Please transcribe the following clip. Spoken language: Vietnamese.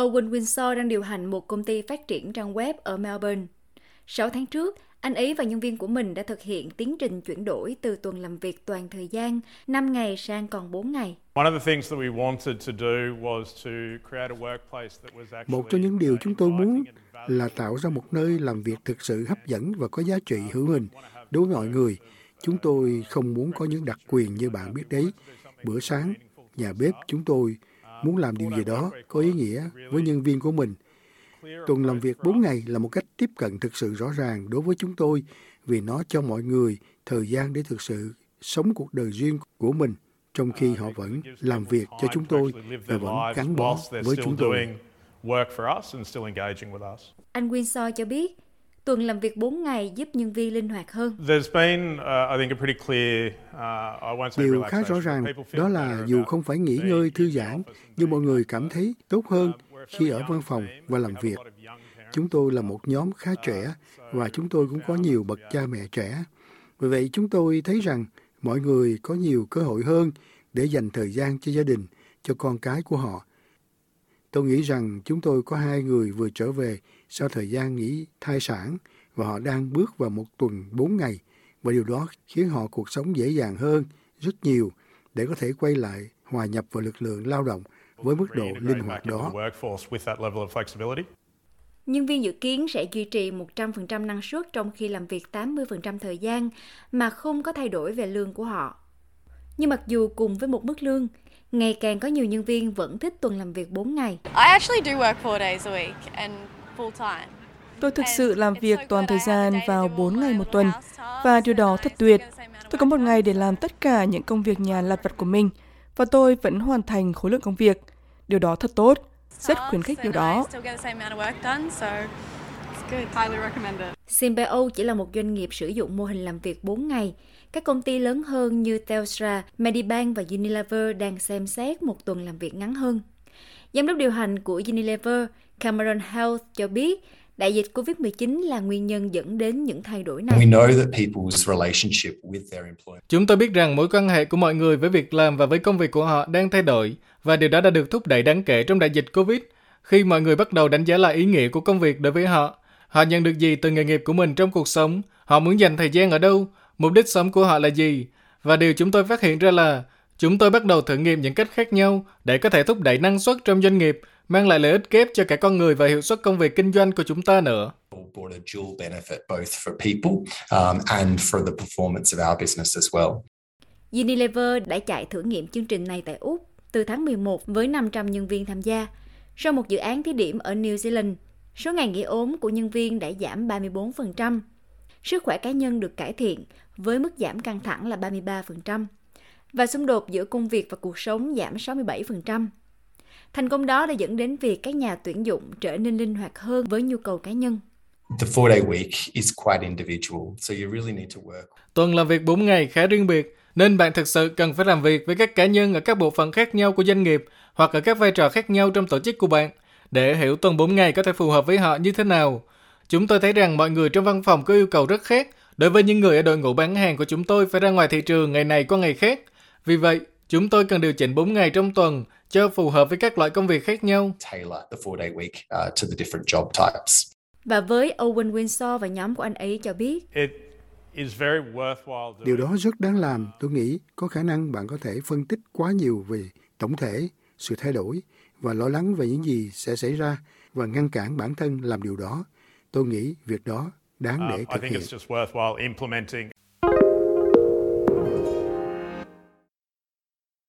Owen Windsor đang điều hành một công ty phát triển trang web ở Melbourne. 6 tháng trước, anh ấy và nhân viên của mình đã thực hiện tiến trình chuyển đổi từ tuần làm việc toàn thời gian 5 ngày sang còn 4 ngày. Một trong những điều chúng tôi muốn là tạo ra một nơi làm việc thực sự hấp dẫn và có giá trị hữu hình đối với mọi người. Chúng tôi không muốn có những đặc quyền như bạn biết đấy. Bữa sáng, nhà bếp chúng tôi muốn làm điều gì đó có ý nghĩa với nhân viên của mình. Tuần làm việc 4 ngày là một cách tiếp cận thực sự rõ ràng đối với chúng tôi vì nó cho mọi người thời gian để thực sự sống cuộc đời riêng của mình trong khi họ vẫn làm việc cho chúng tôi và vẫn gắn bó với chúng tôi. Anh Winsor cho biết, tuần làm việc 4 ngày giúp nhân viên linh hoạt hơn. Điều khá rõ ràng đó là dù không phải nghỉ ngơi thư giãn, nhưng mọi người cảm thấy tốt hơn khi ở văn phòng và làm việc. Chúng tôi là một nhóm khá trẻ và chúng tôi cũng có nhiều bậc cha mẹ trẻ. Vì vậy chúng tôi thấy rằng mọi người có nhiều cơ hội hơn để dành thời gian cho gia đình, cho con cái của họ. Tôi nghĩ rằng chúng tôi có hai người vừa trở về sau thời gian nghỉ thai sản và họ đang bước vào một tuần bốn ngày và điều đó khiến họ cuộc sống dễ dàng hơn rất nhiều để có thể quay lại hòa nhập vào lực lượng lao động với mức độ linh hoạt đó. Nhân viên dự kiến sẽ duy trì 100% năng suất trong khi làm việc 80% thời gian mà không có thay đổi về lương của họ. Nhưng mặc dù cùng với một mức lương, ngày càng có nhiều nhân viên vẫn thích tuần làm việc 4 ngày. Tôi thực sự làm việc toàn thời gian vào 4 ngày một tuần và điều đó thật tuyệt. Tôi có một ngày để làm tất cả những công việc nhà lặt vặt của mình và tôi vẫn hoàn thành khối lượng công việc. Điều đó thật tốt. Rất khuyến khích điều đó. Symbio chỉ là một doanh nghiệp sử dụng mô hình làm việc 4 ngày. Các công ty lớn hơn như Telstra, Medibank và Unilever đang xem xét một tuần làm việc ngắn hơn. Giám đốc điều hành của Unilever, Cameron Health cho biết Đại dịch COVID-19 là nguyên nhân dẫn đến những thay đổi này. Chúng tôi biết rằng mối quan hệ của mọi người với việc làm và với công việc của họ đang thay đổi và điều đó đã được thúc đẩy đáng kể trong đại dịch COVID khi mọi người bắt đầu đánh giá lại ý nghĩa của công việc đối với họ. Họ nhận được gì từ nghề nghiệp của mình trong cuộc sống, họ muốn dành thời gian ở đâu, mục đích sống của họ là gì. Và điều chúng tôi phát hiện ra là chúng tôi bắt đầu thử nghiệm những cách khác nhau để có thể thúc đẩy năng suất trong doanh nghiệp mang lại lợi ích kép cho cả con người và hiệu suất công việc kinh doanh của chúng ta nữa. Unilever đã chạy thử nghiệm chương trình này tại Úc từ tháng 11 với 500 nhân viên tham gia. Sau một dự án thí điểm ở New Zealand, số ngày nghỉ ốm của nhân viên đã giảm 34%. Sức khỏe cá nhân được cải thiện với mức giảm căng thẳng là 33% và xung đột giữa công việc và cuộc sống giảm 67%. Thành công đó đã dẫn đến việc các nhà tuyển dụng trở nên linh hoạt hơn với nhu cầu cá nhân. The four-day week is quite individual, so you really need to work. Tuần làm việc 4 ngày khá riêng biệt, nên bạn thực sự cần phải làm việc với các cá nhân ở các bộ phận khác nhau của doanh nghiệp hoặc ở các vai trò khác nhau trong tổ chức của bạn để hiểu tuần 4 ngày có thể phù hợp với họ như thế nào. Chúng tôi thấy rằng mọi người trong văn phòng có yêu cầu rất khác. Đối với những người ở đội ngũ bán hàng của chúng tôi phải ra ngoài thị trường ngày này qua ngày khác. Vì vậy, chúng tôi cần điều chỉnh 4 ngày trong tuần cho phù hợp với các loại công việc khác nhau. Uh, và với Owen Windsor và nhóm của anh ấy cho biết, Điều đó rất đáng làm. Tôi nghĩ có khả năng bạn có thể phân tích quá nhiều về tổng thể, sự thay đổi và lo lắng về những gì sẽ xảy ra và ngăn cản bản thân làm điều đó. Tôi nghĩ việc đó đáng để uh, thực hiện.